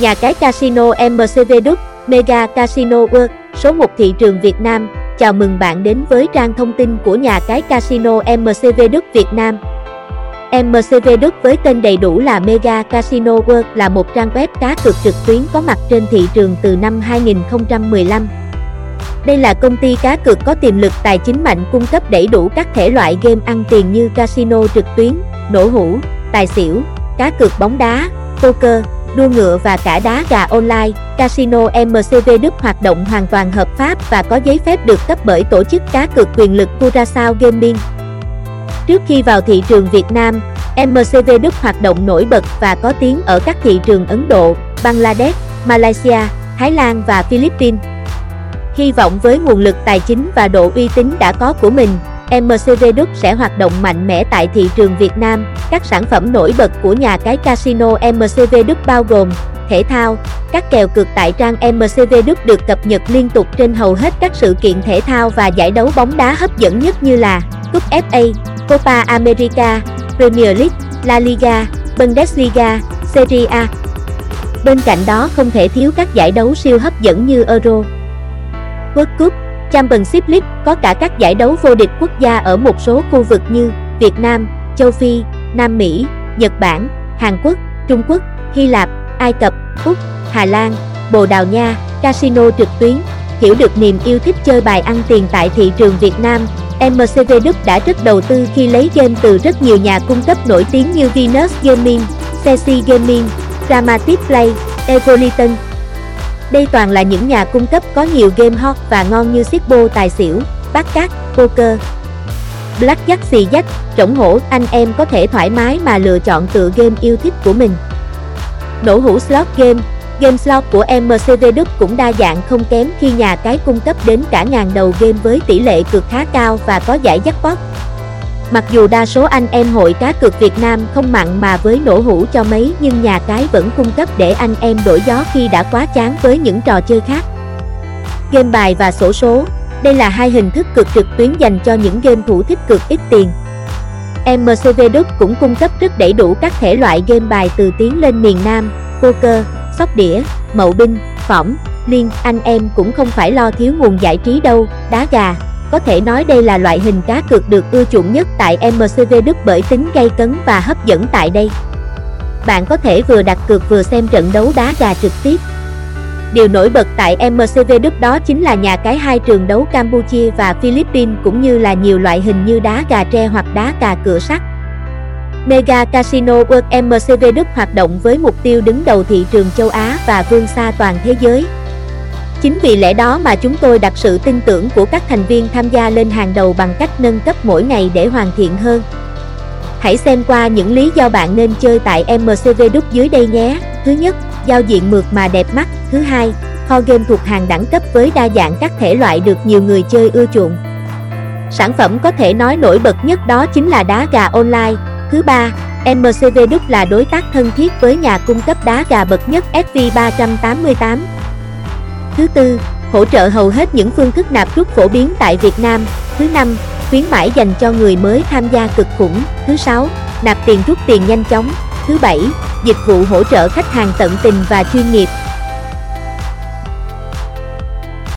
Nhà cái casino MCV Đức, Mega Casino World, số 1 thị trường Việt Nam, chào mừng bạn đến với trang thông tin của nhà cái casino MCV Đức Việt Nam. MCV Đức với tên đầy đủ là Mega Casino World là một trang web cá cược trực tuyến có mặt trên thị trường từ năm 2015. Đây là công ty cá cược có tiềm lực tài chính mạnh cung cấp đầy đủ các thể loại game ăn tiền như casino trực tuyến, nổ hũ, tài xỉu, cá cược bóng đá, poker, đua ngựa và cả đá gà online. Casino MCV Đức hoạt động hoàn toàn hợp pháp và có giấy phép được cấp bởi tổ chức cá cược quyền lực Curaçao Gaming. Trước khi vào thị trường Việt Nam, MCV Đức hoạt động nổi bật và có tiếng ở các thị trường Ấn Độ, Bangladesh, Malaysia, Thái Lan và Philippines. Hy vọng với nguồn lực tài chính và độ uy tín đã có của mình, MCV Đức sẽ hoạt động mạnh mẽ tại thị trường Việt Nam. Các sản phẩm nổi bật của nhà cái casino MCV Đức bao gồm thể thao, các kèo cược tại trang MCV Đức được cập nhật liên tục trên hầu hết các sự kiện thể thao và giải đấu bóng đá hấp dẫn nhất như là Cúp FA, Copa America, Premier League, La Liga, Bundesliga, Serie A. Bên cạnh đó không thể thiếu các giải đấu siêu hấp dẫn như Euro, World Cup, Championship League, có cả các giải đấu vô địch quốc gia ở một số khu vực như Việt Nam, Châu Phi, Nam Mỹ, Nhật Bản, Hàn Quốc, Trung Quốc, Hy Lạp, Ai Cập, Úc, Hà Lan, Bồ Đào Nha, casino trực tuyến, hiểu được niềm yêu thích chơi bài ăn tiền tại thị trường Việt Nam, MCV Đức đã rất đầu tư khi lấy game từ rất nhiều nhà cung cấp nổi tiếng như Venus Gaming, Ceci Gaming, Dramatic Play, Evoliton. Đây toàn là những nhà cung cấp có nhiều game hot và ngon như Sipbo tài xỉu, bát cát, poker. Blackjack xì dách, trổng hổ, anh em có thể thoải mái mà lựa chọn tựa game yêu thích của mình. Nổ hũ slot game, Game slot của MCV Đức cũng đa dạng không kém khi nhà cái cung cấp đến cả ngàn đầu game với tỷ lệ cược khá cao và có giải jackpot. Mặc dù đa số anh em hội cá cược Việt Nam không mặn mà với nổ hũ cho mấy nhưng nhà cái vẫn cung cấp để anh em đổi gió khi đã quá chán với những trò chơi khác. Game bài và sổ số, đây là hai hình thức cược trực tuyến dành cho những game thủ thích cược ít tiền. MCV Đức cũng cung cấp rất đầy đủ các thể loại game bài từ tiến lên miền Nam, poker, sóc đĩa, mậu binh, phỏng, liên, anh em cũng không phải lo thiếu nguồn giải trí đâu, đá gà. Có thể nói đây là loại hình cá cược được ưa chuộng nhất tại MCV Đức bởi tính gây cấn và hấp dẫn tại đây. Bạn có thể vừa đặt cược vừa xem trận đấu đá gà trực tiếp. Điều nổi bật tại MCV Đức đó chính là nhà cái hai trường đấu Campuchia và Philippines cũng như là nhiều loại hình như đá gà tre hoặc đá cà cửa sắt. Mega Casino World MCV Đức hoạt động với mục tiêu đứng đầu thị trường châu Á và vươn xa toàn thế giới. Chính vì lẽ đó mà chúng tôi đặt sự tin tưởng của các thành viên tham gia lên hàng đầu bằng cách nâng cấp mỗi ngày để hoàn thiện hơn. Hãy xem qua những lý do bạn nên chơi tại MCV Đức dưới đây nhé. Thứ nhất, giao diện mượt mà đẹp mắt. Thứ hai, kho game thuộc hàng đẳng cấp với đa dạng các thể loại được nhiều người chơi ưa chuộng. Sản phẩm có thể nói nổi bật nhất đó chính là đá gà online, Thứ ba, MCV Đức là đối tác thân thiết với nhà cung cấp đá gà bậc nhất SV388. Thứ tư, hỗ trợ hầu hết những phương thức nạp rút phổ biến tại Việt Nam. Thứ năm, khuyến mãi dành cho người mới tham gia cực khủng. Thứ sáu, nạp tiền rút tiền nhanh chóng. Thứ bảy, dịch vụ hỗ trợ khách hàng tận tình và chuyên nghiệp.